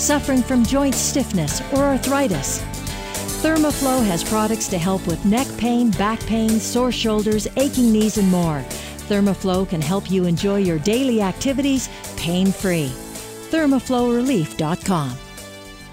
Suffering from joint stiffness or arthritis. Thermoflow has products to help with neck pain, back pain, sore shoulders, aching knees, and more. Thermoflow can help you enjoy your daily activities pain free. ThermoflowRelief.com.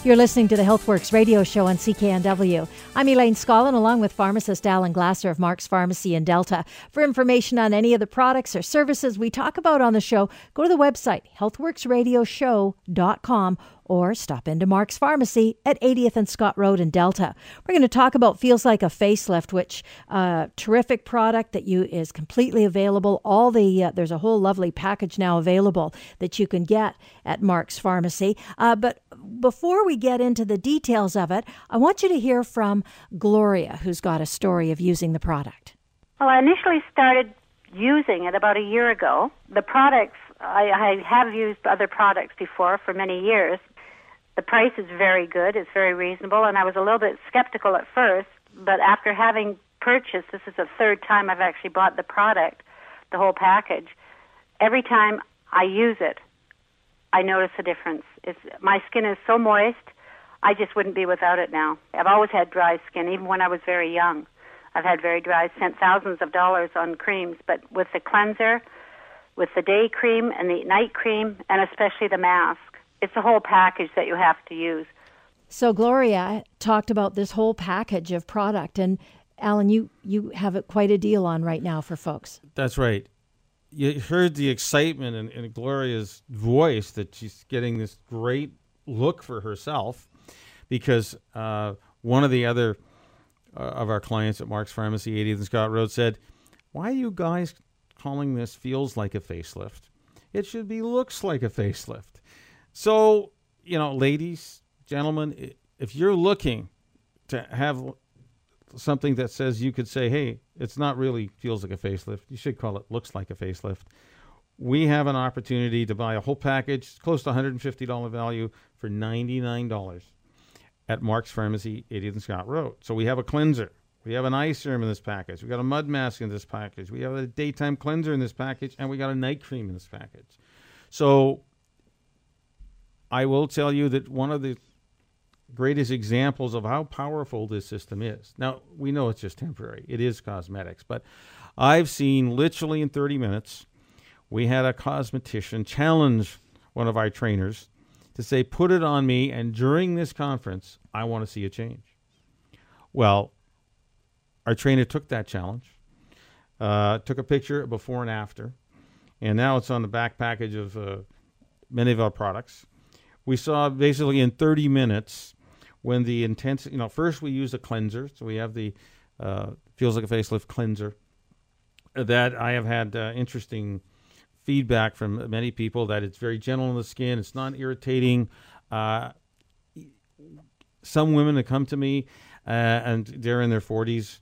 You're listening to the HealthWorks radio show on CKNW. I'm Elaine Scollin, along with pharmacist Alan Glasser of Mark's Pharmacy in Delta. For information on any of the products or services we talk about on the show, go to the website healthworksradioshow.com or stop into Mark's Pharmacy at 80th and Scott Road in Delta. We're going to talk about Feels Like a Facelift, which uh, terrific product that you is completely available. All the uh, there's a whole lovely package now available that you can get at Mark's Pharmacy. Uh, but before we get into the details of it, I want you to hear from Gloria, who's got a story of using the product. Well, I initially started using it about a year ago. The products I, I have used other products before for many years, the price is very good, it's very reasonable, and I was a little bit skeptical at first, but after having purchased, this is the third time I've actually bought the product, the whole package, every time I use it, I notice a difference. It's, my skin is so moist, I just wouldn't be without it now. I've always had dry skin, even when I was very young. I've had very dry, spent thousands of dollars on creams, but with the cleanser, with the day cream and the night cream, and especially the mask, it's a whole package that you have to use. So Gloria talked about this whole package of product, and Alan, you you have quite a deal on right now for folks. That's right. You heard the excitement in, in Gloria's voice that she's getting this great look for herself, because uh, one of the other uh, of our clients at Mark's Pharmacy, 80th and Scott Road, said, "Why are you guys calling this feels like a facelift? It should be looks like a facelift." So, you know, ladies, gentlemen, if you're looking to have something that says you could say, hey, it's not really feels like a facelift, you should call it looks like a facelift. We have an opportunity to buy a whole package, close to $150 value, for $99 at Mark's Pharmacy, 80th and Scott Road. So we have a cleanser. We have an eye serum in this package. We got a mud mask in this package. We have a daytime cleanser in this package, and we got a night cream in this package. So I will tell you that one of the greatest examples of how powerful this system is. Now, we know it's just temporary, it is cosmetics, but I've seen literally in 30 minutes, we had a cosmetician challenge one of our trainers to say, put it on me, and during this conference, I want to see a change. Well, our trainer took that challenge, uh, took a picture before and after, and now it's on the back package of uh, many of our products we saw basically in 30 minutes when the intense, you know, first we use a cleanser. So we have the uh, feels like a facelift cleanser. That I have had uh, interesting feedback from many people that it's very gentle on the skin. It's not irritating. Uh, some women that come to me uh, and they're in their 40s,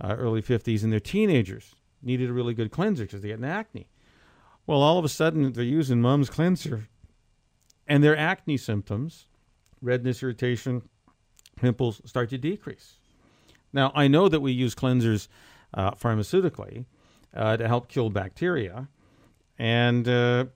uh, early 50s, and they're teenagers needed a really good cleanser because they get an acne. Well, all of a sudden they're using mom's cleanser and their acne symptoms, redness, irritation, pimples, start to decrease. Now, I know that we use cleansers uh, pharmaceutically uh, to help kill bacteria, and uh,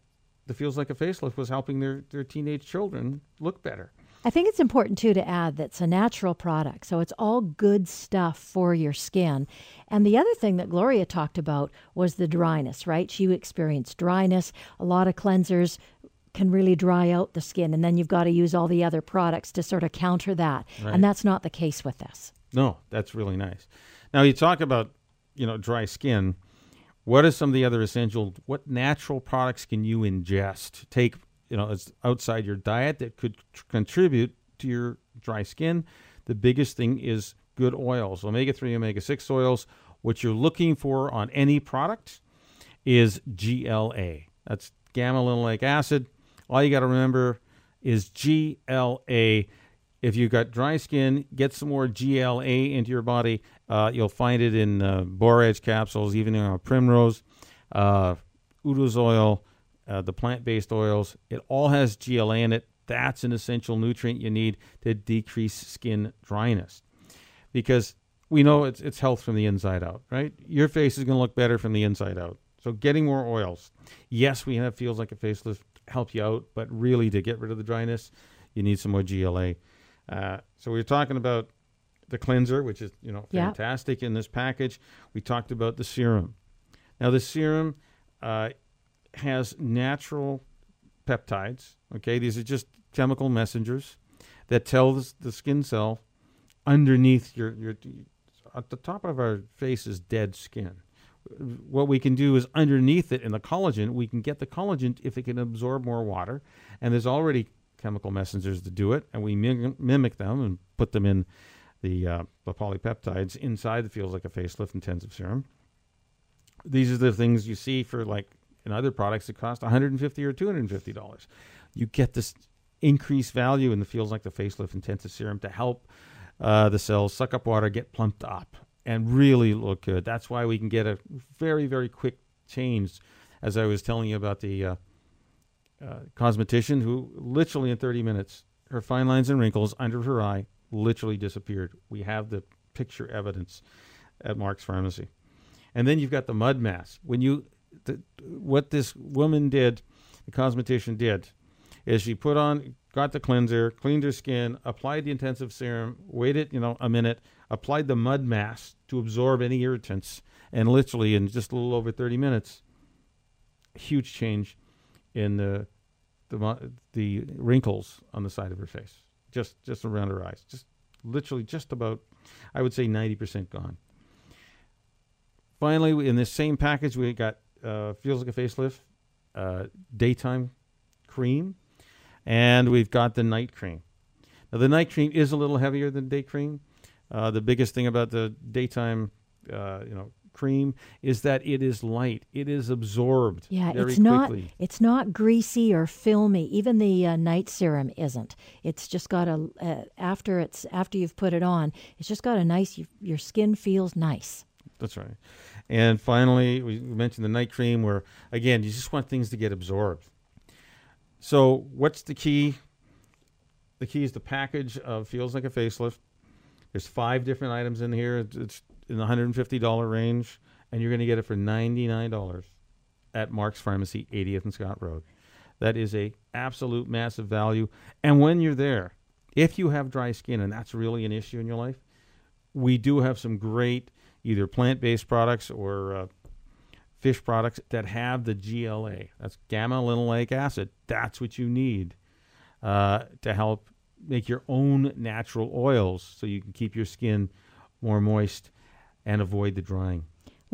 it feels like a facelift was helping their, their teenage children look better. I think it's important too to add that it's a natural product, so it's all good stuff for your skin. And the other thing that Gloria talked about was the dryness, right? She experienced dryness. A lot of cleansers can really dry out the skin, and then you've got to use all the other products to sort of counter that. Right. And that's not the case with this. No, that's really nice. Now you talk about you know dry skin. What are some of the other essential? What natural products can you ingest? Take you know as outside your diet that could tr- contribute to your dry skin. The biggest thing is good oils, omega three, omega six oils. What you're looking for on any product is GLA. That's gamma linolenic acid all you got to remember is GLA. If you've got dry skin, get some more GLA into your body. Uh, you'll find it in uh, borage capsules, evening primrose, uh, Udo's oil, uh, the plant based oils. It all has GLA in it. That's an essential nutrient you need to decrease skin dryness. Because we know it's, it's health from the inside out, right? Your face is going to look better from the inside out. So getting more oils. Yes, we have feels like a facelift help you out, but really to get rid of the dryness, you need some more GLA. Uh, so we are talking about the cleanser, which is you know fantastic in this package. We talked about the serum. Now the serum uh, has natural peptides. Okay, these are just chemical messengers that tell the, the skin cell underneath your your at the top of our face is dead skin. What we can do is underneath it in the collagen, we can get the collagen if it can absorb more water. And there's already chemical messengers to do it, and we mim- mimic them and put them in the, uh, the polypeptides inside the feels like a facelift intensive serum. These are the things you see for like in other products that cost 150 or 250 dollars. You get this increased value in the feels like the facelift intensive serum to help uh, the cells suck up water, get plumped up, and really look good. That's why we can get a very, very quick change. As I was telling you about the uh, uh, cosmetician who literally in 30 minutes, her fine lines and wrinkles under her eye literally disappeared. We have the picture evidence at Mark's Pharmacy. And then you've got the mud mask. When you, the, what this woman did, the cosmetician did, is she put on got the cleanser, cleaned her skin, applied the intensive serum, waited, you know, a minute, applied the mud mask to absorb any irritants, and literally in just a little over 30 minutes, huge change in the the the wrinkles on the side of her face, just just around her eyes, just literally just about, I would say 90% gone. Finally, in this same package, we got uh, feels like a facelift, uh, daytime cream and we've got the night cream. Now, the night cream is a little heavier than day cream. Uh, the biggest thing about the daytime, uh, you know, cream is that it is light. It is absorbed. Yeah, it's not. Quickly. It's not greasy or filmy. Even the uh, night serum isn't. It's just got a uh, after it's after you've put it on. It's just got a nice. You, your skin feels nice. That's right. And finally, we mentioned the night cream, where again, you just want things to get absorbed. So, what's the key? The key is the package of feels like a facelift. There's five different items in here. It's in the $150 range, and you're going to get it for $99 at Mark's Pharmacy, 80th and Scott Road. That is a absolute massive value. And when you're there, if you have dry skin and that's really an issue in your life, we do have some great either plant-based products or uh, fish products that have the GLA. That's gamma linolenic acid. That's what you need uh, to help make your own natural oils so you can keep your skin more moist and avoid the drying.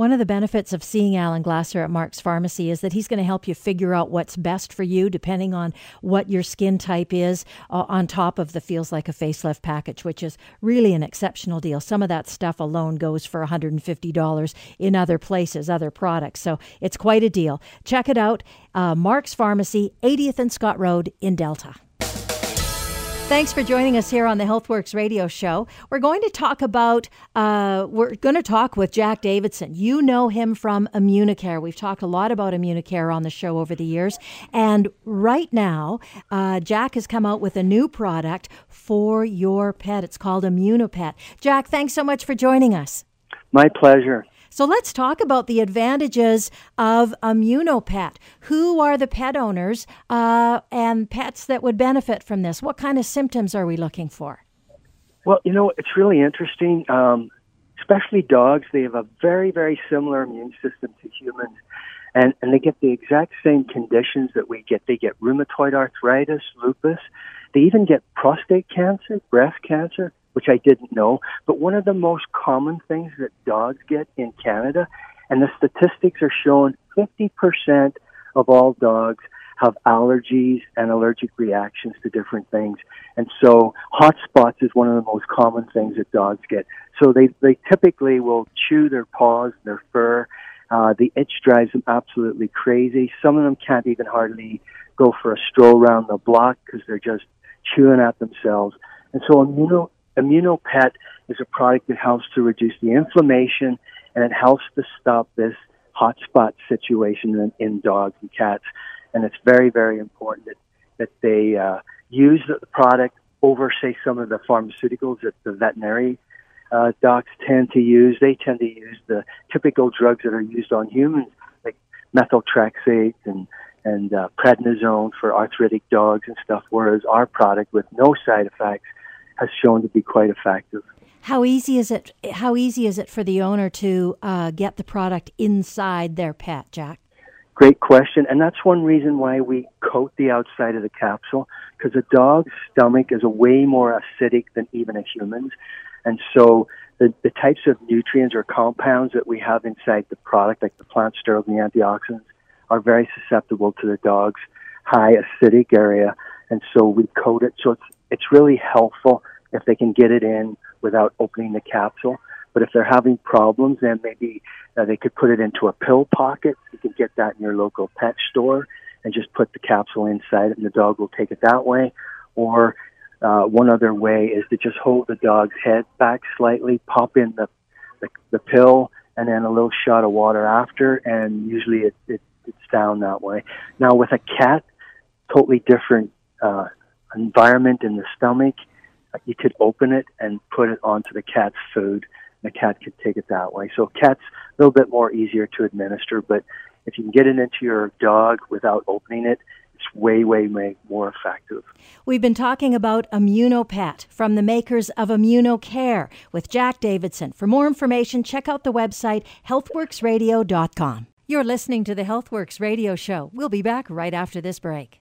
One of the benefits of seeing Alan Glasser at Mark's Pharmacy is that he's going to help you figure out what's best for you depending on what your skin type is, uh, on top of the Feels Like a Facelift package, which is really an exceptional deal. Some of that stuff alone goes for $150 in other places, other products. So it's quite a deal. Check it out. Uh, Mark's Pharmacy, 80th and Scott Road in Delta. Thanks for joining us here on the HealthWorks radio show. We're going to talk about, uh, we're going to talk with Jack Davidson. You know him from Immunicare. We've talked a lot about Immunicare on the show over the years. And right now, uh, Jack has come out with a new product for your pet. It's called Immunopet. Jack, thanks so much for joining us. My pleasure. So let's talk about the advantages of Immunopet. Who are the pet owners uh, and pets that would benefit from this? What kind of symptoms are we looking for? Well, you know, it's really interesting. Um, especially dogs, they have a very, very similar immune system to humans. And, and they get the exact same conditions that we get. They get rheumatoid arthritis, lupus. They even get prostate cancer, breast cancer which I didn't know. But one of the most common things that dogs get in Canada, and the statistics are showing 50% of all dogs have allergies and allergic reactions to different things. And so hot spots is one of the most common things that dogs get. So they, they typically will chew their paws, their fur. Uh, the itch drives them absolutely crazy. Some of them can't even hardly go for a stroll around the block because they're just chewing at themselves. And so Immuno, ImmunoPet is a product that helps to reduce the inflammation and it helps to stop this hotspot situation in, in dogs and cats. And it's very, very important that, that they uh, use the product over, say, some of the pharmaceuticals that the veterinary uh, docs tend to use. They tend to use the typical drugs that are used on humans, like methotrexate and and uh, prednisone for arthritic dogs and stuff. Whereas our product, with no side effects, has shown to be quite effective. How easy is it? How easy is it for the owner to uh, get the product inside their pet, Jack? Great question, and that's one reason why we coat the outside of the capsule because a dog's stomach is a way more acidic than even a human's, and so the, the types of nutrients or compounds that we have inside the product, like the plant sterols and the antioxidants, are very susceptible to the dog's high acidic area, and so we coat it so it's it's really helpful if they can get it in without opening the capsule. But if they're having problems, then maybe uh, they could put it into a pill pocket. You can get that in your local pet store and just put the capsule inside it, and the dog will take it that way. Or uh, one other way is to just hold the dog's head back slightly, pop in the, the, the pill, and then a little shot of water after, and usually it, it, it's down that way. Now, with a cat, totally different uh, environment in the stomach. Uh, you could open it and put it onto the cat's food And the cat could take it that way. So cat's a little bit more easier to administer, but if you can get it into your dog without opening it, it's way, way, way more effective. We've been talking about ImmunoPet from the makers of ImmunoCare with Jack Davidson. For more information, check out the website healthworksradio.com. You're listening to the HealthWorks radio show. We'll be back right after this break.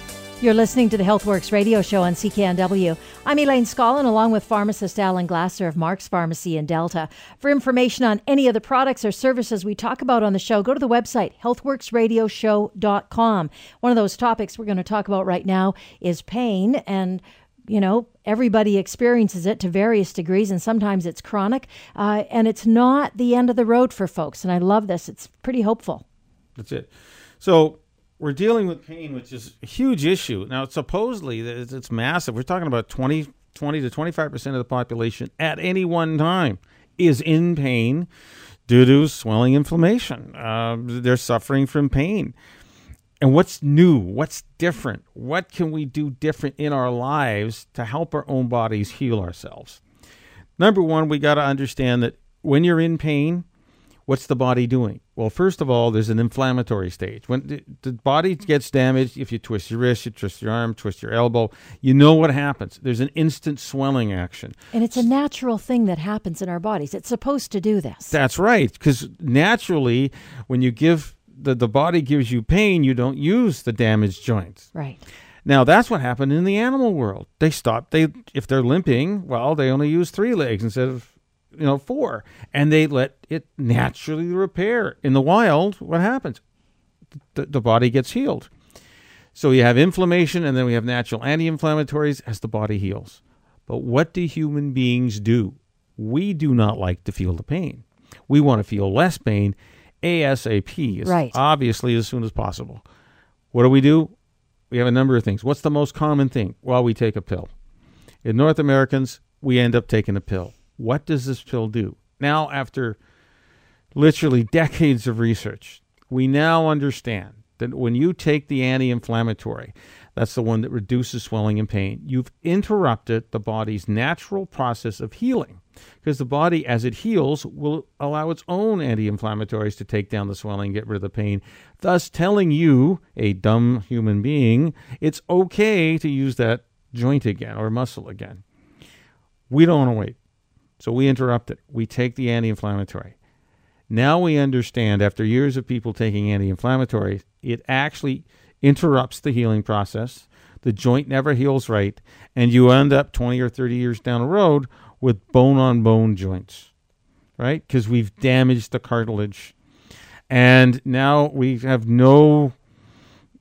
You're listening to the HealthWorks radio show on CKNW. I'm Elaine Scollin, along with pharmacist Alan Glasser of Mark's Pharmacy in Delta. For information on any of the products or services we talk about on the show, go to the website, healthworksradioshow.com. One of those topics we're going to talk about right now is pain. And, you know, everybody experiences it to various degrees, and sometimes it's chronic. Uh, and it's not the end of the road for folks. And I love this, it's pretty hopeful. That's it. So, we're dealing with pain, which is a huge issue. Now, supposedly, it's, it's massive. We're talking about 20, 20 to 25% of the population at any one time is in pain due to swelling inflammation. Uh, they're suffering from pain. And what's new? What's different? What can we do different in our lives to help our own bodies heal ourselves? Number one, we got to understand that when you're in pain, what's the body doing? Well, first of all, there's an inflammatory stage. When the body gets damaged, if you twist your wrist, you twist your arm, twist your elbow, you know what happens. There's an instant swelling action. And it's a natural thing that happens in our bodies. It's supposed to do this. That's right, because naturally, when you give the, the body gives you pain, you don't use the damaged joints. Right. Now that's what happened in the animal world. They stop. They if they're limping, well, they only use three legs instead of you know, four, and they let it naturally repair. In the wild, what happens? The, the body gets healed. So you have inflammation, and then we have natural anti-inflammatories as the body heals. But what do human beings do? We do not like to feel the pain. We want to feel less pain ASAP, right. obviously as soon as possible. What do we do? We have a number of things. What's the most common thing? Well, we take a pill. In North Americans, we end up taking a pill. What does this pill do? Now, after literally decades of research, we now understand that when you take the anti inflammatory, that's the one that reduces swelling and pain, you've interrupted the body's natural process of healing. Because the body, as it heals, will allow its own anti inflammatories to take down the swelling, get rid of the pain, thus telling you, a dumb human being, it's okay to use that joint again or muscle again. We don't want to wait. So we interrupt it. We take the anti inflammatory. Now we understand, after years of people taking anti inflammatories, it actually interrupts the healing process. The joint never heals right, and you end up 20 or 30 years down the road with bone on bone joints, right? Because we've damaged the cartilage. And now we have no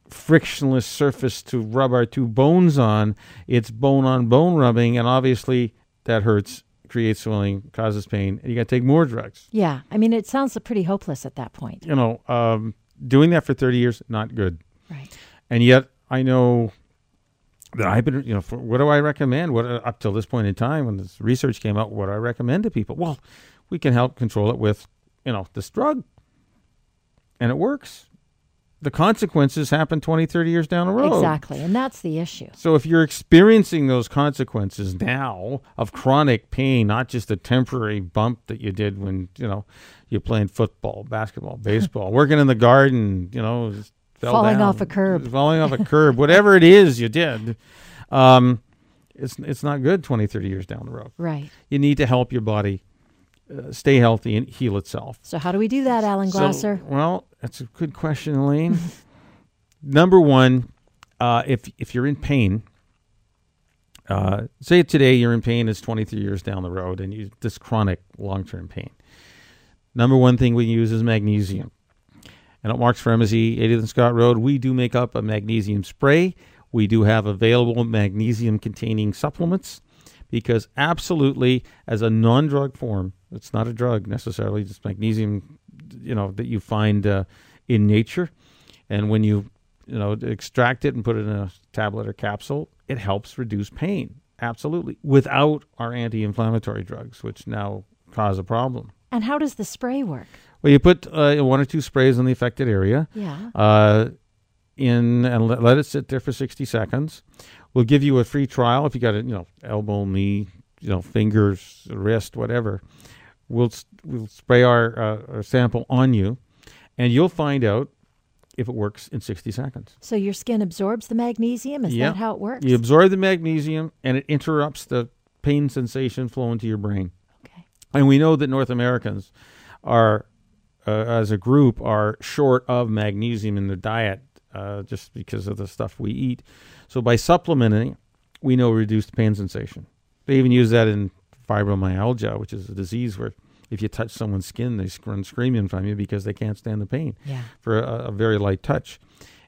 frictionless surface to rub our two bones on. It's bone on bone rubbing, and obviously that hurts, creates swelling, causes pain, and you got to take more drugs. Yeah, I mean, it sounds pretty hopeless at that point. You know, um, doing that for 30 years, not good. Right. And yet, I know that I've been, you know, for, what do I recommend? What uh, up till this point in time, when this research came out, what do I recommend to people? Well, we can help control it with, you know, this drug, and it works. The consequences happen 20, 30 years down the road. Exactly, and that's the issue. So if you're experiencing those consequences now of chronic pain, not just a temporary bump that you did when you know you're playing football, basketball, baseball, working in the garden, you know, Falling down, off a curb. falling off a curb, whatever it is you did, um, it's it's not good 20, 30 years down the road. Right. You need to help your body uh, stay healthy and heal itself. So how do we do that, Alan Glasser? So, well, that's a good question, Elaine. Number one, uh, if if you're in pain, uh, say today you're in pain, it's 23 years down the road, and you this chronic long term pain. Number one thing we use is magnesium. And at Mark's Pharmacy, 80th and Scott Road, we do make up a magnesium spray. We do have available magnesium containing supplements because absolutely, as a non drug form, it's not a drug necessarily, It's magnesium, you know, that you find uh, in nature. And when you, you know, extract it and put it in a tablet or capsule, it helps reduce pain. Absolutely. Without our anti inflammatory drugs, which now cause a problem. And how does the spray work? Well, you put uh, one or two sprays on the affected area. Yeah. Uh, in and let, let it sit there for 60 seconds. We'll give you a free trial if you got it, you know, elbow, knee, you know, fingers, wrist, whatever. We'll we'll spray our, uh, our sample on you, and you'll find out if it works in 60 seconds. So your skin absorbs the magnesium? Is Yeah. that how it works? You absorb the magnesium, and it interrupts the pain sensation flow into your brain. Okay. And we know that North Americans are, uh, as a group, are short of magnesium in their diet uh, just because of the stuff we eat. So by supplementing, we know reduced pain sensation. They even use that in fibromyalgia, which is a disease where if you touch someone's skin, they run screaming from you because they can't stand the pain Yeah. for a, a very light touch.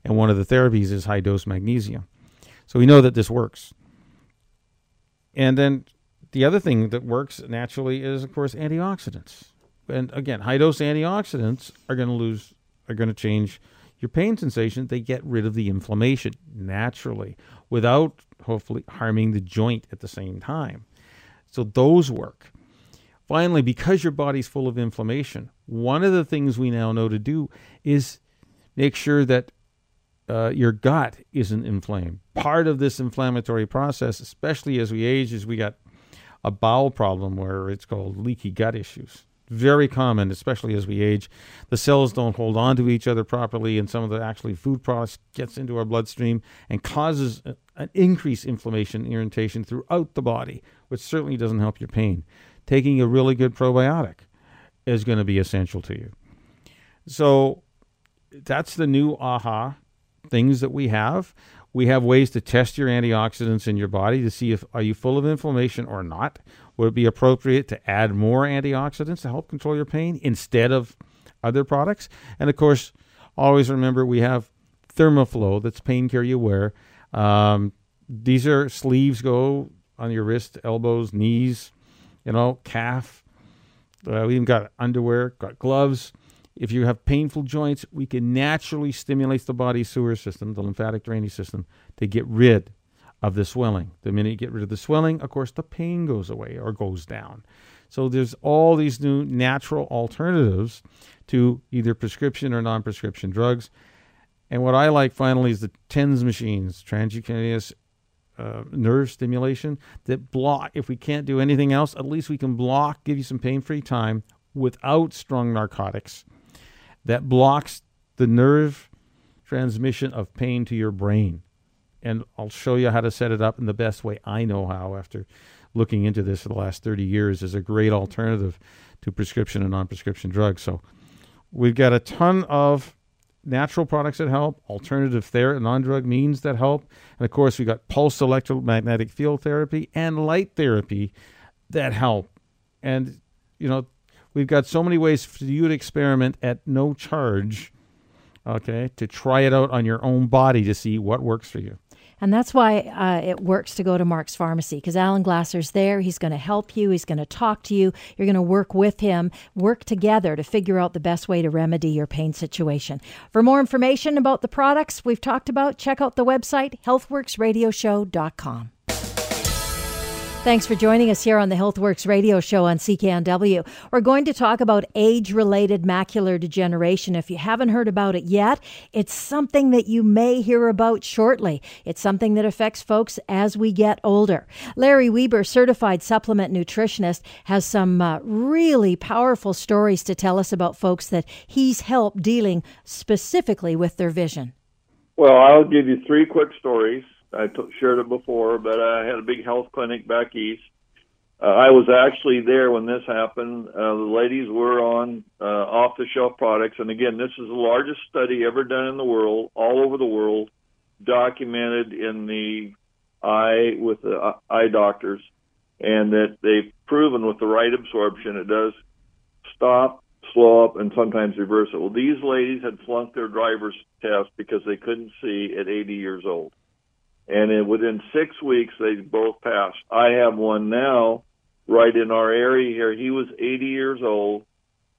And one of the therapies is high dose magnesium. So we know that this works. And then the other thing that works naturally is, of course, antioxidants. And again, high dose antioxidants are going to lose, are going to change your pain sensation. They get rid of the inflammation naturally without hopefully harming the joint at the same time. So those work. Finally, because your body's full of inflammation, one of the things we now know to do is make sure that uh, your gut isn't inflamed. Part of this inflammatory process, especially as we age, is we got a bowel problem where it's called leaky gut issues. Very common, especially as we age. The cells don't hold on to each other properly, and some of the actually food products gets into our bloodstream and causes a- an increased inflammation, irritation throughout the body, which certainly doesn't help your pain. Taking a really good probiotic is going to be essential to you. So that's the new aha things that we have. We have ways to test your antioxidants in your body to see if are you full of inflammation or not. Would it be appropriate to add more antioxidants to help control your pain instead of other products? And of course, always remember we have Thermoflow. That's pain care you wear. Um, these are sleeves go on your wrist, elbows, knees, you know, calf. Uh, we even got underwear, got gloves. If you have painful joints, we can naturally stimulate the body's sewer system, the lymphatic drainage system, to get rid of the swelling. The minute you get rid of the swelling, of course, the pain goes away or goes down. So there's all these new natural alternatives to either prescription or non-prescription drugs. And what I like finally is the TENS machines, transcutaneous uh, nerve stimulation, that block. If we can't do anything else, at least we can block, give you some pain-free time without strong narcotics. That blocks the nerve transmission of pain to your brain. And I'll show you how to set it up in the best way I know how after looking into this for the last 30 years is a great alternative to prescription and non-prescription drugs. So we've got a ton of natural products that help, alternative therapy, non-drug means that help, and of course we've got pulse electromagnetic field therapy and light therapy that help. And you know, we've got so many ways for you to experiment at no charge. Okay, to try it out on your own body to see what works for you. And that's why uh, it works to go to Mark's Pharmacy because Alan Glasser's there. He's going to help you. He's going to talk to you. You're going to work with him, work together to figure out the best way to remedy your pain situation. For more information about the products we've talked about, check out the website healthworksradioshow.com. Thanks for joining us here on the HealthWorks radio show on CKNW. We're going to talk about age related macular degeneration. If you haven't heard about it yet, it's something that you may hear about shortly. It's something that affects folks as we get older. Larry Weber, certified supplement nutritionist, has some uh, really powerful stories to tell us about folks that he's helped dealing specifically with their vision. Well, I'll give you three quick stories. I t- shared it before, but I had a big health clinic back east. Uh, I was actually there when this happened. Uh, the ladies were on uh, off-the-shelf products, and again, this is the largest study ever done in the world, all over the world, documented in the eye with the uh, eye doctors, and that they've proven with the right absorption, it does stop, slow up, and sometimes reverse it. Well, these ladies had flunked their driver's test because they couldn't see at 80 years old and in, within six weeks they both passed. I have one now, right in our area here. He was 80 years old,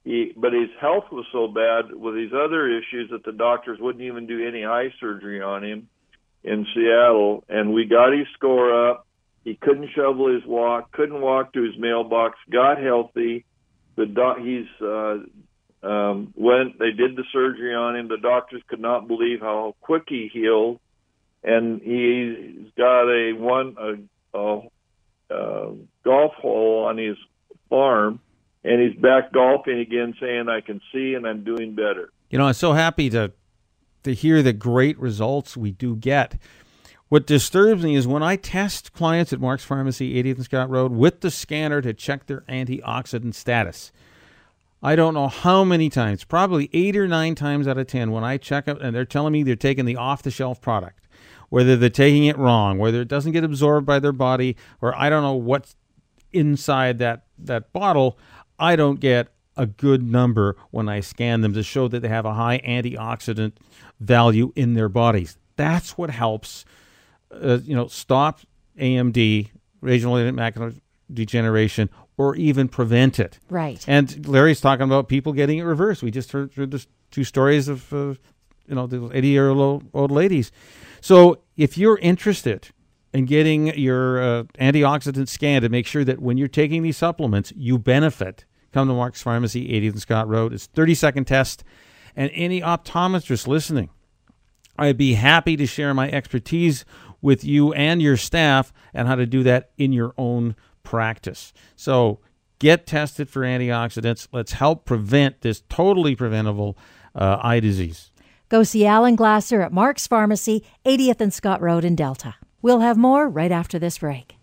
he, but his health was so bad with these other issues that the doctors wouldn't even do any eye surgery on him in Seattle. And we got his score up. He couldn't shovel his walk, couldn't walk to his mailbox, got healthy. The doc, he's uh, um, went. They did the surgery on him. The doctors could not believe how quick he healed and he's got a one a, a, a golf hole on his farm, and he's back golfing again, saying, "I can see and I'm doing better." You know, I'm so happy to to hear the great results we do get. What disturbs me is when I test clients at Mark's Pharmacy, 80th and Scott Road, with the scanner to check their antioxidant status. I don't know how many times, probably eight or nine times out of ten, when I check up and they're telling me they're taking the off the shelf product whether they're taking it wrong, whether it doesn't get absorbed by their body, or I don't know what's inside that, that bottle, I don't get a good number when I scan them to show that they have a high antioxidant value in their bodies. That's what helps, uh, you know, stop AMD, age-related macular degeneration, or even prevent it. Right. And Larry's talking about people getting it reversed. We just heard, heard two stories of, uh, you know, the 80-year-old old ladies. So if you're interested in getting your uh, antioxidant scan to make sure that when you're taking these supplements, you benefit, come to Mark's Pharmacy, 80th and Scott Road. It's 30 second test. And any optometrist listening, I'd be happy to share my expertise with you and your staff and how to do that in your own practice. So get tested for antioxidants. Let's help prevent this totally preventable uh, eye disease. Go see Alan Glasser at Mark's Pharmacy, 80th and Scott Road in Delta. We'll have more right after this break.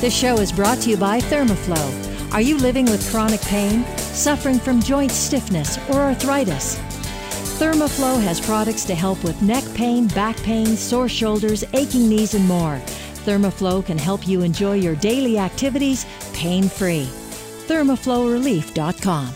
This show is brought to you by Thermoflow. Are you living with chronic pain, suffering from joint stiffness, or arthritis? Thermoflow has products to help with neck pain, back pain, sore shoulders, aching knees, and more. Thermoflow can help you enjoy your daily activities pain free. ThermoflowRelief.com.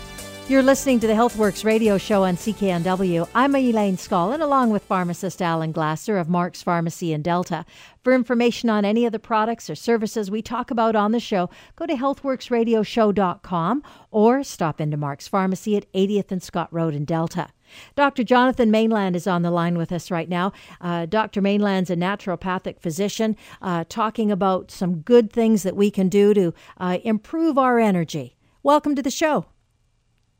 You're listening to the HealthWorks radio show on CKNW. I'm Elaine Scollin, along with pharmacist Alan Glasser of Mark's Pharmacy in Delta. For information on any of the products or services we talk about on the show, go to healthworksradioshow.com or stop into Mark's Pharmacy at 80th and Scott Road in Delta. Dr. Jonathan Mainland is on the line with us right now. Uh, Dr. Mainland's a naturopathic physician uh, talking about some good things that we can do to uh, improve our energy. Welcome to the show.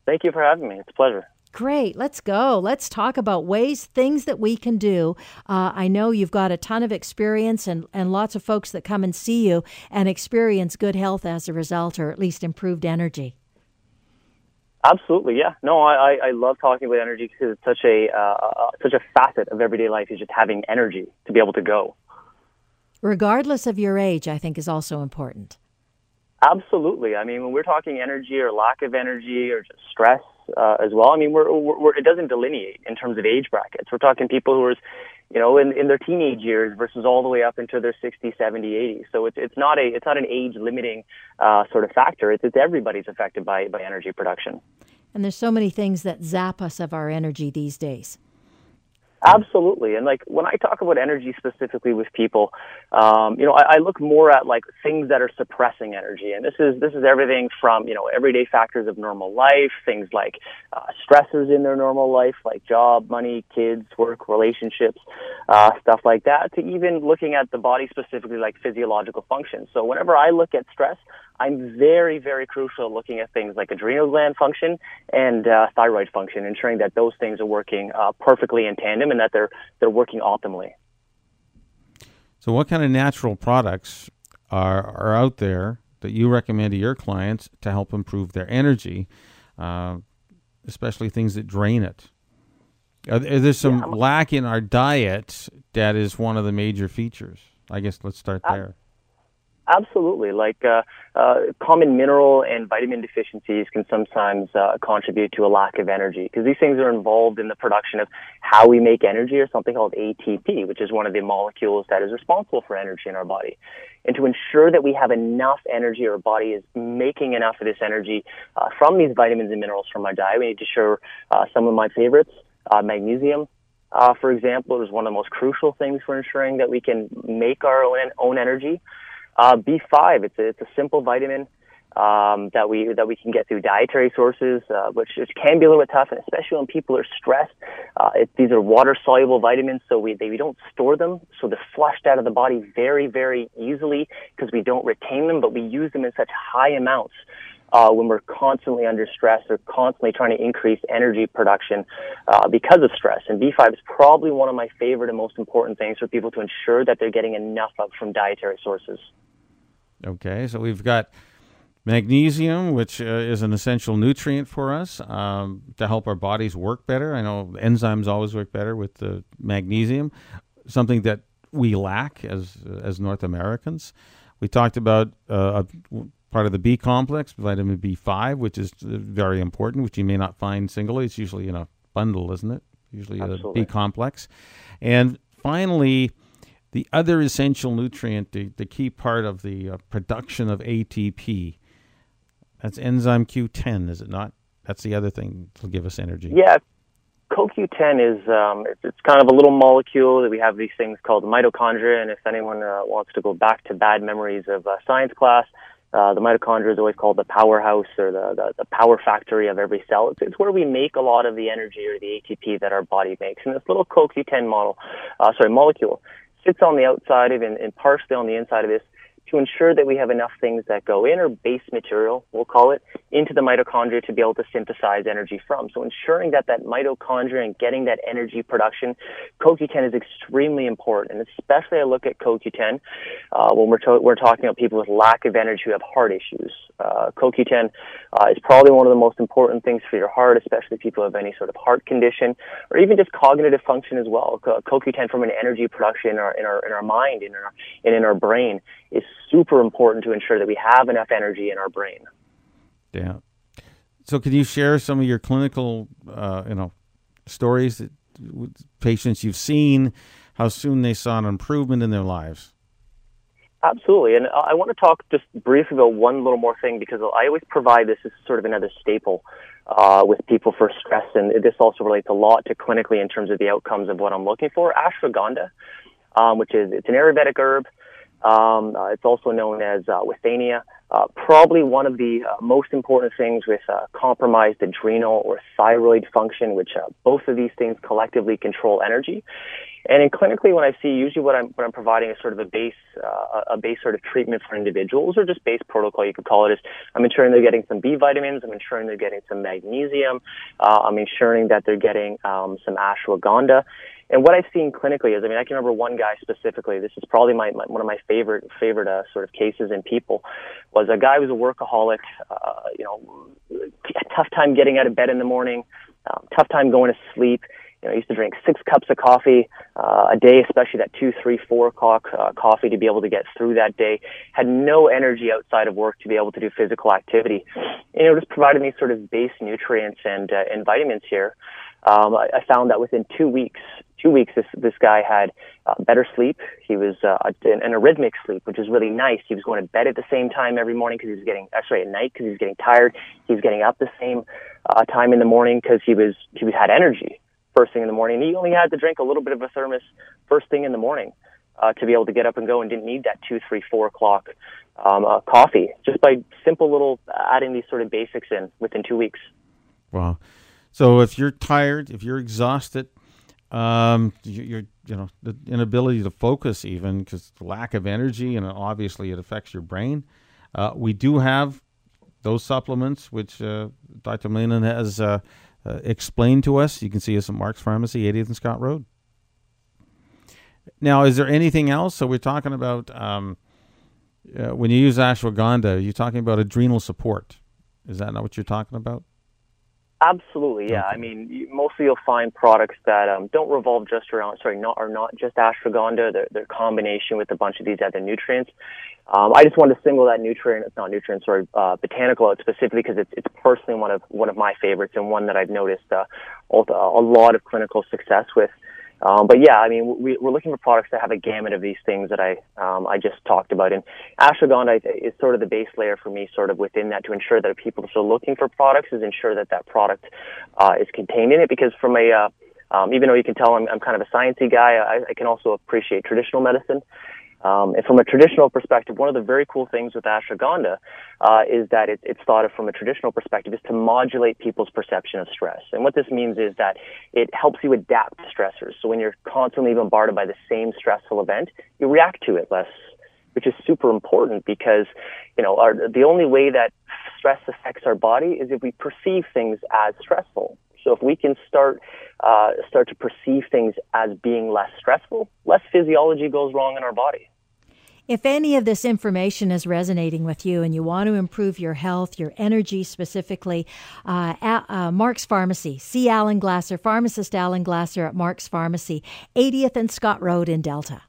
Thank you for having me. It's a pleasure. Great. Let's go. Let's talk about ways, things that we can do. Uh, I know you've got a ton of experience and, and lots of folks that come and see you and experience good health as a result, or at least improved energy. Absolutely, yeah. No, I, I love talking about energy because it's such a uh, uh, such a facet of everyday life is just having energy to be able to go. regardless of your age, I think is also important. Absolutely. I mean, when we're talking energy or lack of energy or just stress uh, as well, I mean, we're, we're, it doesn't delineate in terms of age brackets. We're talking people who are, you know, in, in their teenage years versus all the way up into their 60, 70, 80. So it's, it's not a, it's not an age limiting uh, sort of factor. It's, it's everybody's affected by, by energy production. And there's so many things that zap us of our energy these days. Absolutely, and like when I talk about energy specifically with people, um, you know, I, I look more at like things that are suppressing energy, and this is this is everything from you know everyday factors of normal life, things like uh, stressors in their normal life, like job, money, kids, work, relationships, uh, stuff like that, to even looking at the body specifically, like physiological functions. So whenever I look at stress, I'm very, very crucial looking at things like adrenal gland function and uh, thyroid function, ensuring that those things are working uh, perfectly in tandem and that they're they're working optimally. So, what kind of natural products are are out there that you recommend to your clients to help improve their energy, uh, especially things that drain it? Are, are there some yeah, lack in our diet that is one of the major features? I guess let's start there. Absolutely. Like uh, uh, common mineral and vitamin deficiencies can sometimes uh, contribute to a lack of energy because these things are involved in the production of how we make energy or something called ATP, which is one of the molecules that is responsible for energy in our body. And to ensure that we have enough energy, our body is making enough of this energy uh, from these vitamins and minerals from our diet, we need to share uh, some of my favorites. Uh, magnesium, uh, for example, is one of the most crucial things for ensuring that we can make our own, own energy. Uh, B5, it's a, it's a simple vitamin um, that we that we can get through dietary sources, uh, which, which can be a little bit tough, and especially when people are stressed. Uh, it, these are water soluble vitamins, so we they, we don't store them, so they're flushed out of the body very very easily because we don't retain them, but we use them in such high amounts. Uh, when we're constantly under stress or constantly trying to increase energy production uh, because of stress. And B5 is probably one of my favorite and most important things for people to ensure that they're getting enough of from dietary sources. Okay, so we've got magnesium, which uh, is an essential nutrient for us um, to help our bodies work better. I know enzymes always work better with the magnesium, something that we lack as as North Americans. We talked about uh, part of the B complex, vitamin B5, which is very important, which you may not find singly. It's usually in a bundle, isn't it? Usually Absolutely. a B complex. And finally, the other essential nutrient, the, the key part of the uh, production of ATP, that's enzyme Q10, is it not? That's the other thing to give us energy. Yeah, CoQ10 is um, it's, it's, kind of a little molecule that we have these things called mitochondria. And if anyone uh, wants to go back to bad memories of uh, science class, uh, the mitochondria is always called the powerhouse or the, the, the power factory of every cell. It's, it's, where we make a lot of the energy or the ATP that our body makes. And this little CoQ10 model, uh, sorry, molecule sits on the outside of and, and partially on the inside of this to ensure that we have enough things that go in, or base material, we'll call it, into the mitochondria to be able to synthesize energy from. So ensuring that that mitochondria and getting that energy production, CoQ10 is extremely important. And especially I look at CoQ10 uh, when we're, to- we're talking about people with lack of energy who have heart issues. Uh, CoQ10 uh, is probably one of the most important things for your heart, especially people who have any sort of heart condition or even just cognitive function as well. CoQ10 from an energy production in our, in our, in our mind and in in our brain is super important to ensure that we have enough energy in our brain. Yeah. So, can you share some of your clinical, uh, you know, stories that patients you've seen, how soon they saw an improvement in their lives? Absolutely, and I want to talk just briefly about one little more thing because I always provide this as sort of another staple uh, with people for stress, and this also relates a lot to clinically in terms of the outcomes of what I'm looking for. Ashwagandha, um, which is it's an Ayurvedic herb. Um, uh, it's also known as uh, withania. Uh, probably one of the uh, most important things with uh, compromised adrenal or thyroid function, which uh, both of these things collectively control energy. And in clinically, when I see usually what I'm what I'm providing is sort of a base uh, a base sort of treatment for individuals or just base protocol you could call it is I'm ensuring they're getting some B vitamins, I'm ensuring they're getting some magnesium, uh, I'm ensuring that they're getting um, some ashwagandha, and what I've seen clinically is, I mean, I can remember one guy specifically. This is probably my, my one of my favorite favorite uh, sort of cases in people. Was a guy who was a workaholic. Uh, you know, tough time getting out of bed in the morning, um, tough time going to sleep. you know, I used to drink six cups of coffee uh, a day, especially that two, three, four o'clock uh, coffee to be able to get through that day. Had no energy outside of work to be able to do physical activity. You know, just providing these sort of base nutrients and uh, and vitamins here. Um, I, I found that within two weeks, two weeks, this this guy had uh, better sleep. He was uh, in, in a rhythmic sleep, which is really nice. He was going to bed at the same time every morning because he was getting, actually at night because he was getting tired. He was getting up the same uh, time in the morning because he was he was had energy first thing in the morning. He only had to drink a little bit of a thermos first thing in the morning uh, to be able to get up and go, and didn't need that two, three, four o'clock um, uh, coffee just by simple little adding these sort of basics in within two weeks. Wow. So if you're tired, if you're exhausted, um, you're you know the inability to focus even because lack of energy and obviously it affects your brain. Uh, we do have those supplements which uh, Dr. Malinan has uh, uh, explained to us. You can see us at Mark's Pharmacy, 80th and Scott Road. Now, is there anything else? So we're talking about um, uh, when you use ashwagandha, you're talking about adrenal support. Is that not what you're talking about? Absolutely, yeah. Okay. I mean, mostly you'll find products that um, don't revolve just around, sorry, not are not just ashwagandha. They're, they're combination with a bunch of these other nutrients. Um, I just wanted to single that nutrient, it's not nutrient, sorry, uh, botanical out specifically because it's, it's personally one of one of my favorites and one that I've noticed uh, a lot of clinical success with. Um, but yeah, I mean, we, are looking for products that have a gamut of these things that I um, I just talked about. And ashwagandha is sort of the base layer for me, sort of within that, to ensure that people are still looking for products, is ensure that that product uh, is contained in it. Because from a uh, um, even though you can tell I'm, I'm kind of a sciencey guy, I, I can also appreciate traditional medicine. Um, and from a traditional perspective, one of the very cool things with ashwagandha uh, is that it, it's thought of from a traditional perspective is to modulate people's perception of stress. And what this means is that it helps you adapt to stressors. So when you're constantly bombarded by the same stressful event, you react to it less, which is super important because, you know, our, the only way that stress affects our body is if we perceive things as stressful. So if we can start uh, start to perceive things as being less stressful, less physiology goes wrong in our body. If any of this information is resonating with you and you want to improve your health, your energy specifically, uh, at, uh, Mark's Pharmacy. See Alan Glasser, pharmacist Alan Glasser at Mark's Pharmacy, 80th and Scott Road in Delta.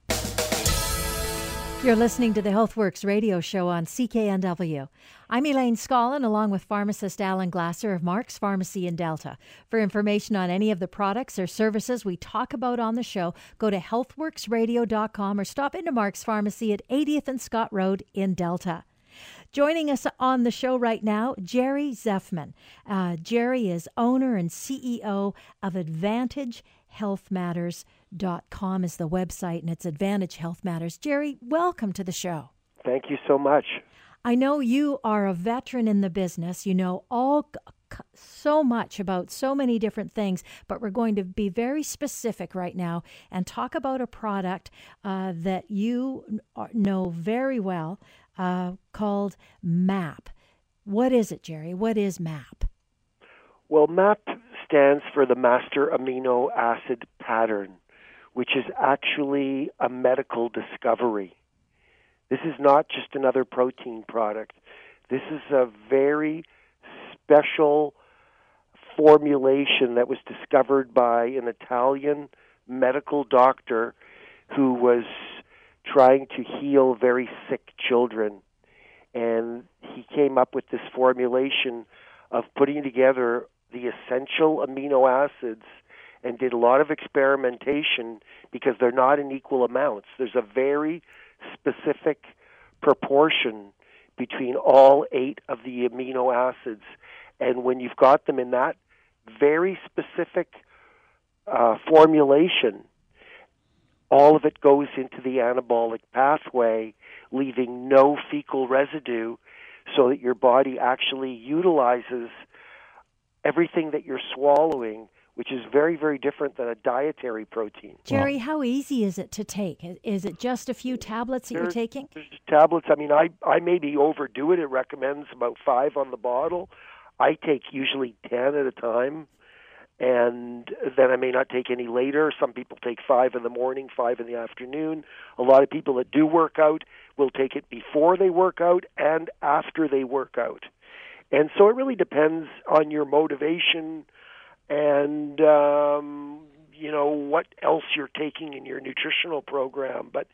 You're listening to the HealthWorks radio show on CKNW. I'm Elaine Scollin, along with pharmacist Alan Glasser of Mark's Pharmacy in Delta. For information on any of the products or services we talk about on the show, go to healthworksradio.com or stop into Mark's Pharmacy at 80th and Scott Road in Delta. Joining us on the show right now, Jerry Zeffman. Uh, Jerry is owner and CEO of Advantage Health Matters com is the website, and it's Advantage Health Matters. Jerry, welcome to the show. Thank you so much. I know you are a veteran in the business. You know all so much about so many different things, but we're going to be very specific right now and talk about a product uh, that you know very well uh, called MAP. What is it, Jerry? What is MAP? Well, MAP stands for the Master Amino Acid Pattern which is actually a medical discovery. This is not just another protein product. This is a very special formulation that was discovered by an Italian medical doctor who was trying to heal very sick children. And he came up with this formulation of putting together the essential amino acids and did a lot of experimentation because they're not in equal amounts. There's a very specific proportion between all eight of the amino acids. And when you've got them in that very specific uh, formulation, all of it goes into the anabolic pathway, leaving no fecal residue, so that your body actually utilizes everything that you're swallowing which is very, very different than a dietary protein. Jerry, how easy is it to take? Is it just a few tablets that you're taking? tablets. I mean, I I maybe overdo it. It recommends about five on the bottle. I take usually ten at a time, and then I may not take any later. Some people take five in the morning, five in the afternoon. A lot of people that do work out will take it before they work out and after they work out. And so it really depends on your motivation and um, you know what else you're taking in your nutritional program, but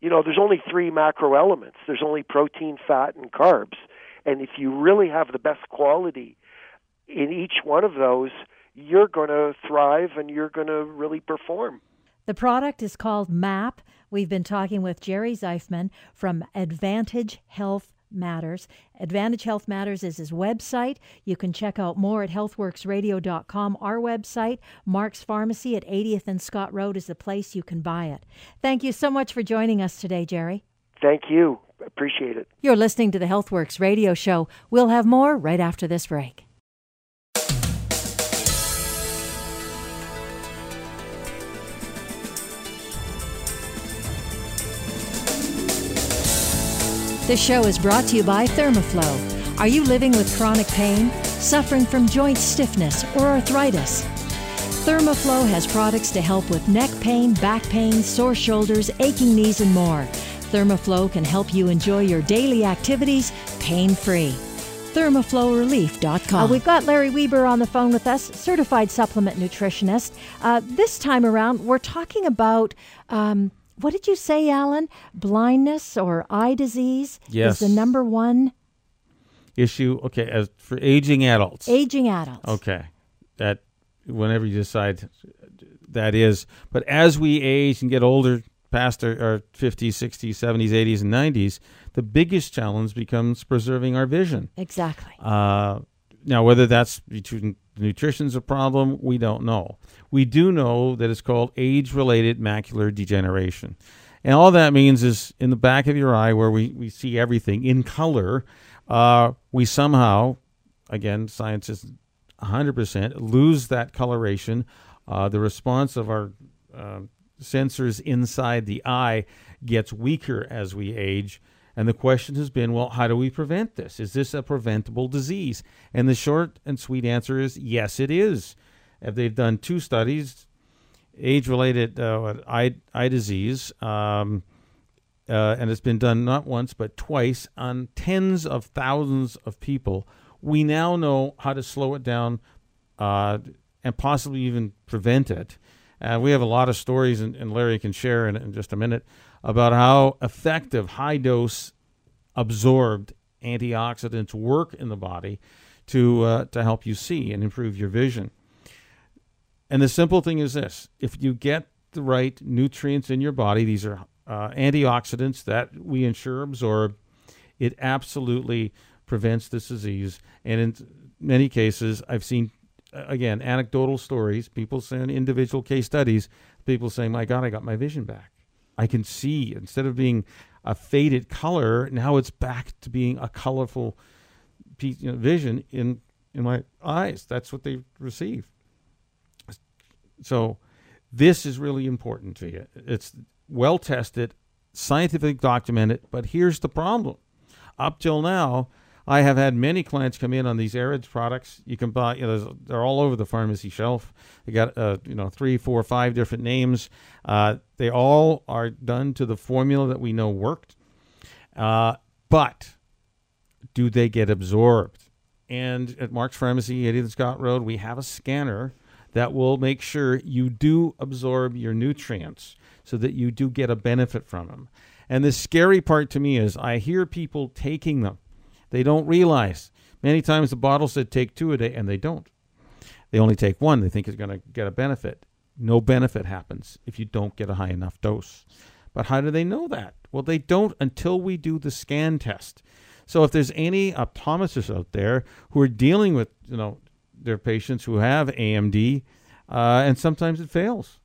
you know there's only three macro elements. There's only protein, fat, and carbs, and if you really have the best quality in each one of those, you're going to thrive and you're going to really perform. The product is called MAP. We've been talking with Jerry Zeifman from Advantage Health Matters. Advantage Health Matters is his website. You can check out more at healthworksradio.com. Our website, Mark's Pharmacy at 80th and Scott Road, is the place you can buy it. Thank you so much for joining us today, Jerry. Thank you. Appreciate it. You're listening to the HealthWorks radio show. We'll have more right after this break. This show is brought to you by Thermaflow. Are you living with chronic pain, suffering from joint stiffness, or arthritis? Thermaflow has products to help with neck pain, back pain, sore shoulders, aching knees, and more. Thermaflow can help you enjoy your daily activities pain free. ThermaflowRelief.com. Uh, we've got Larry Weber on the phone with us, certified supplement nutritionist. Uh, this time around, we're talking about. Um, what did you say, Alan? Blindness or eye disease yes. is the number one issue. Okay, as for aging adults. Aging adults. Okay, that whenever you decide that is, but as we age and get older, past our, our 50s, 60s, 70s, 80s, and 90s, the biggest challenge becomes preserving our vision. Exactly. Uh, now, whether that's nutrition's a problem, we don't know. We do know that it's called age related macular degeneration. And all that means is in the back of your eye, where we, we see everything in color, uh, we somehow, again, science is 100%, lose that coloration. Uh, the response of our uh, sensors inside the eye gets weaker as we age. And the question has been, well, how do we prevent this? Is this a preventable disease? And the short and sweet answer is yes, it is. They've done two studies, age-related uh, eye eye disease, um, uh, and it's been done not once but twice on tens of thousands of people. We now know how to slow it down uh, and possibly even prevent it. Uh, we have a lot of stories, and, and Larry can share in, in just a minute about how effective high dose absorbed antioxidants work in the body to uh, to help you see and improve your vision. And the simple thing is this: if you get the right nutrients in your body, these are uh, antioxidants that we ensure absorb. It absolutely prevents this disease, and in many cases, I've seen again anecdotal stories, people saying individual case studies, people saying, "My God, I got my vision back." I can see instead of being a faded color, now it's back to being a colorful piece, you know, vision in in my eyes. That's what they receive. So this is really important to you. It's well tested, scientifically documented, but here's the problem. Up till now, I have had many clients come in on these AREDS products. You can buy, you know, they're all over the pharmacy shelf. They got, uh, you know, three, four, five different names. Uh, they all are done to the formula that we know worked. Uh, but do they get absorbed? And at Mark's Pharmacy, 80th Scott Road, we have a scanner that will make sure you do absorb your nutrients so that you do get a benefit from them. And the scary part to me is I hear people taking them they don't realize. Many times the bottle said take two a day, and they don't. They only take one. They think it's going to get a benefit. No benefit happens if you don't get a high enough dose. But how do they know that? Well, they don't until we do the scan test. So if there's any optometrists out there who are dealing with, you know, their patients who have AMD, uh, and sometimes it fails.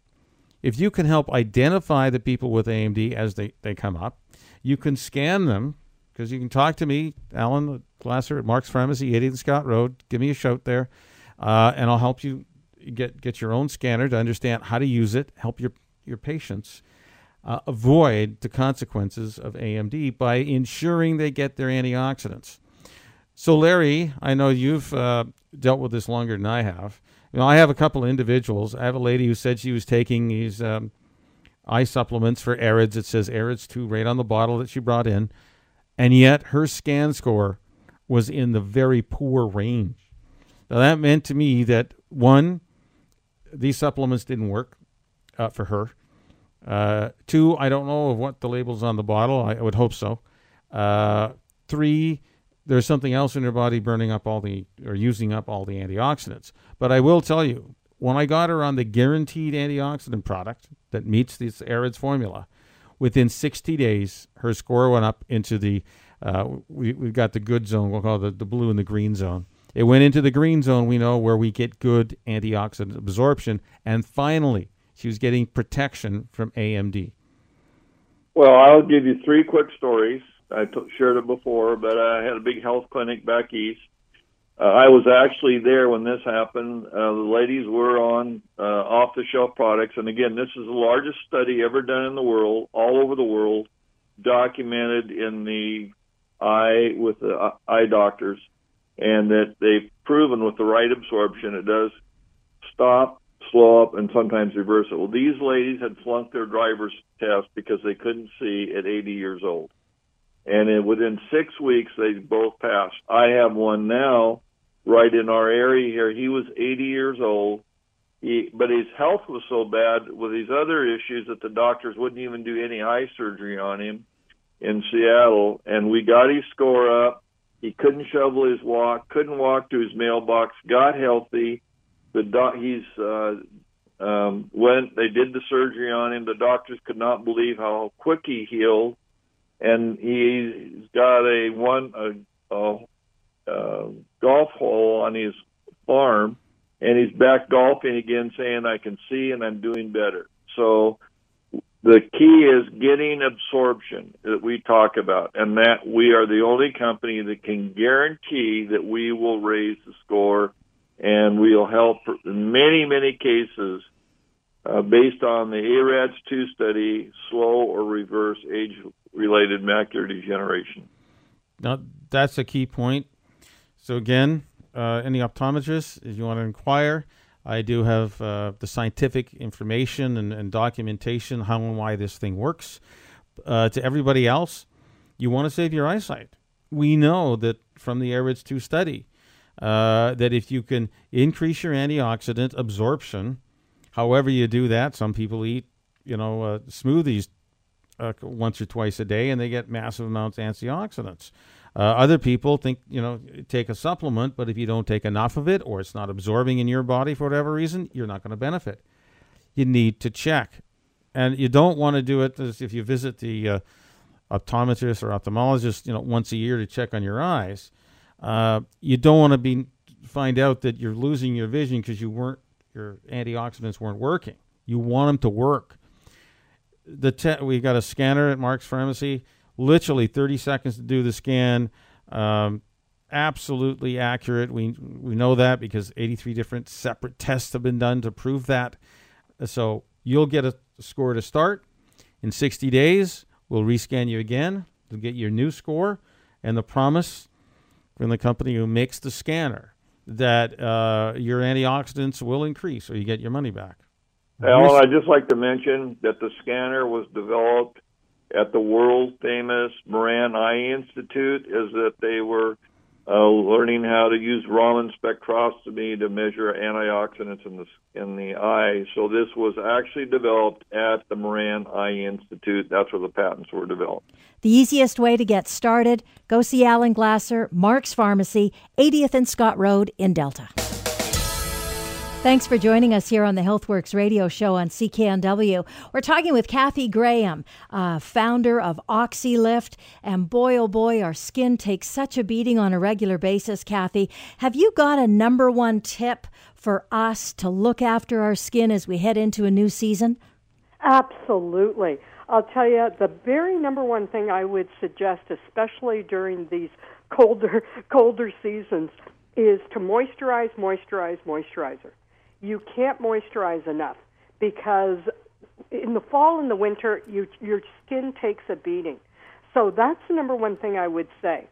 If you can help identify the people with AMD as they, they come up, you can scan them because you can talk to me, Alan Glasser at Mark's Pharmacy, 80th Scott Road. Give me a shout there, uh, and I'll help you get get your own scanner to understand how to use it. Help your your patients uh, avoid the consequences of AMD by ensuring they get their antioxidants. So, Larry, I know you've uh, dealt with this longer than I have. You know, I have a couple of individuals. I have a lady who said she was taking these um, eye supplements for AREDS. It says AREDS 2 right on the bottle that she brought in and yet her scan score was in the very poor range. Now that meant to me that one, these supplements didn't work uh, for her. Uh, two, I don't know of what the label's on the bottle. I, would hope so. Uh, three, there's something else in her body burning up all the or using up all the antioxidants. But I will tell you, when I got her on the guaranteed antioxidant product that meets this AREDS formula, within 60 days, her score went up into the uh, we we've got the good zone. We'll call it the, the blue and the green zone. It went into the green zone. We know where we get good antioxidant absorption, and finally, she was getting protection from AMD. Well, I'll give you three quick stories. I t- shared it before, but I had a big health clinic back east. Uh, I was actually there when this happened. Uh, the ladies were on uh, off-the-shelf products, and again, this is the largest study ever done in the world, all over the world, documented in the eye with the uh, eye doctors, and that they've proven with the right absorption, it does stop, slow up, and sometimes reverse it. Well, these ladies had flunked their driver's test because they couldn't see at 80 years old and in, within six weeks they both passed. I have one now, right in our area here. He was 80 years old, he, but his health was so bad with these other issues that the doctors wouldn't even do any eye surgery on him in Seattle. And we got his score up. He couldn't shovel his walk, couldn't walk to his mailbox, got healthy. The doc, he's uh, um, when they did the surgery on him, the doctors could not believe how quick he healed and he's got a one a, a, a golf hole on his farm, and he's back golfing again, saying I can see and I'm doing better. So the key is getting absorption that we talk about, and that we are the only company that can guarantee that we will raise the score, and we'll help in many many cases. Uh, based on the AREDS 2 study, slow or reverse age related macular degeneration. Now, that's a key point. So, again, uh, any optometrists, if you want to inquire, I do have uh, the scientific information and, and, documentation how and why this thing works. Uh, to everybody else, you want to save your eyesight. We know that from the AREDS 2 study uh, that if you can increase your antioxidant absorption, however you do that, some people eat, you know, uh, smoothies uh, once or twice a day, and they get massive amounts of antioxidants. Uh, other people think, you know, take a supplement, but if you don't take enough of it or it's not absorbing in your body for whatever reason, you're not going to benefit. You need to check. And you don't want to do it if you visit the uh, optometrist or ophthalmologist, you know, once a year to check on your eyes. Uh, you don't want to be find out that you're losing your vision because you weren't your antioxidants weren't working. You want them to work the te- we got a scanner at Mark's Pharmacy. Literally 30 seconds to do the scan. Um, absolutely accurate. We we know that because 83 different separate tests have been done to prove that. So you'll get a score to start. In 60 days, we'll rescan you again to get your new score, and the promise from the company who makes the scanner that uh, your antioxidants will increase, or you get your money back. Alan, I'd just like to mention that the scanner was developed at the world famous Moran Eye Institute, is that they were uh, learning how to use Raman spectroscopy to measure antioxidants in the in the eye. So this was actually developed at the Moran Eye Institute. That's where the patents were developed. The easiest way to get started: go see Alan Glasser, Mark's Pharmacy, 80th and Scott Road in Delta. Thanks for joining us here on the HealthWorks radio show on CKNW. We're talking with Kathy Graham, uh, founder of OxyLift. And boy, oh boy, our skin takes such a beating on a regular basis, Kathy. Have you got a number one tip for us to look after our skin as we head into a new season? Absolutely. I'll tell you, the very number one thing I would suggest, especially during these colder colder seasons, is to moisturize, moisturize, moisturizer you can't moisturize enough because in the fall and the winter, you, your skin takes a beating. So that's the number one thing I would say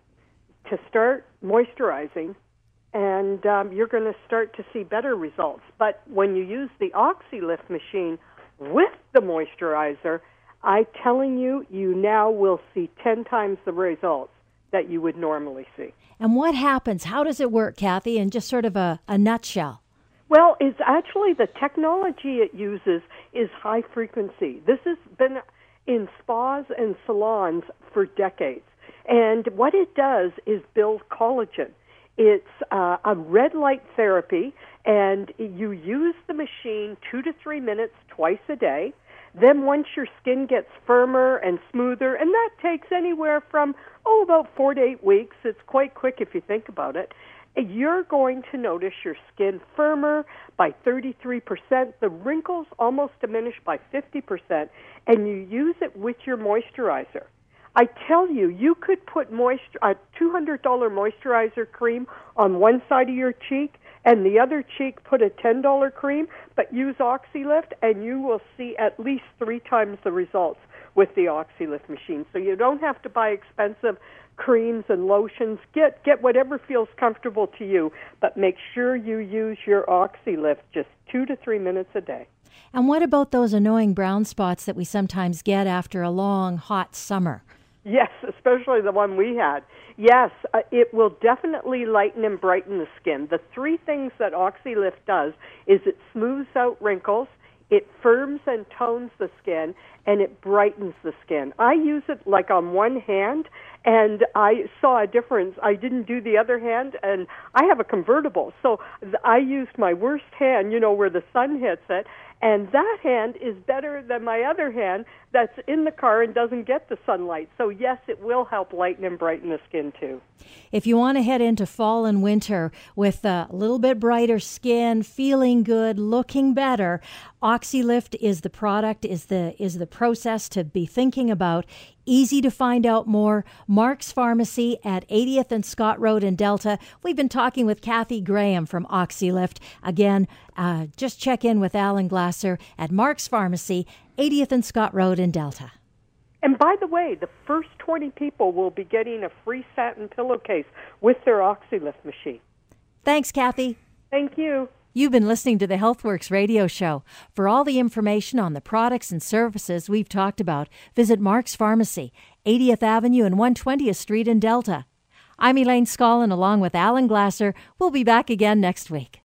to start moisturizing, and um, you're going to start to see better results. But when you use the OxyLift machine with the moisturizer, I'm telling you, you now will see 10 times the results that you would normally see. And what happens? How does it work, Kathy, in just sort of a, a nutshell? Well, it's actually the technology it uses is high frequency. This has been in spas and salons for decades. And what it does is build collagen. It's uh, a red light therapy, and you use the machine two to three minutes twice a day. Then, once your skin gets firmer and smoother, and that takes anywhere from, oh, about four to eight weeks, it's quite quick if you think about it, you're going to notice your skin firmer by 33%, the wrinkles almost diminish by 50%, and you use it with your moisturizer. I tell you, you could put moisture, a $200 moisturizer cream on one side of your cheek and the other cheek put a $10 cream, but use OxyLift and you will see at least three times the results with the OxyLift machine. So you don't have to buy expensive creams and lotions. Get get whatever feels comfortable to you, but make sure you use your OxyLift just 2 to 3 minutes a day. And what about those annoying brown spots that we sometimes get after a long hot summer? Yes, especially the one we had. Yes, uh, it will definitely lighten and brighten the skin. The three things that OxyLift does is it smooths out wrinkles, it firms and tones the skin, and it brightens the skin. I use it like on one hand, and I saw a difference. I didn't do the other hand, and I have a convertible, so I used my worst hand, you know, where the sun hits it, and that hand is better than my other hand that's in the car and doesn't get the sunlight. So, yes, it will help lighten and brighten the skin too. If you want to head into fall and winter with a little bit brighter skin, feeling good, looking better, OxyLift is the product, is the is the process to be thinking about. Easy to find out more. Mark's Pharmacy at 80th and Scott Road in Delta. We've been talking with Kathy Graham from OxyLift. Again, uh, just check in with Alan Glasser at Mark's Pharmacy, 80th and Scott Road in Delta. And by the way, the first 20 people will be getting a free satin pillowcase with their OxyLift machine. Thanks, Kathy. Thank you. You've been listening to the HealthWorks radio show. For all the information on the products and services we've talked about, visit Mark's Pharmacy, 80th Avenue and 120th Street in Delta. I'm Elaine Scollin along with Alan Glasser. We'll be back again next week.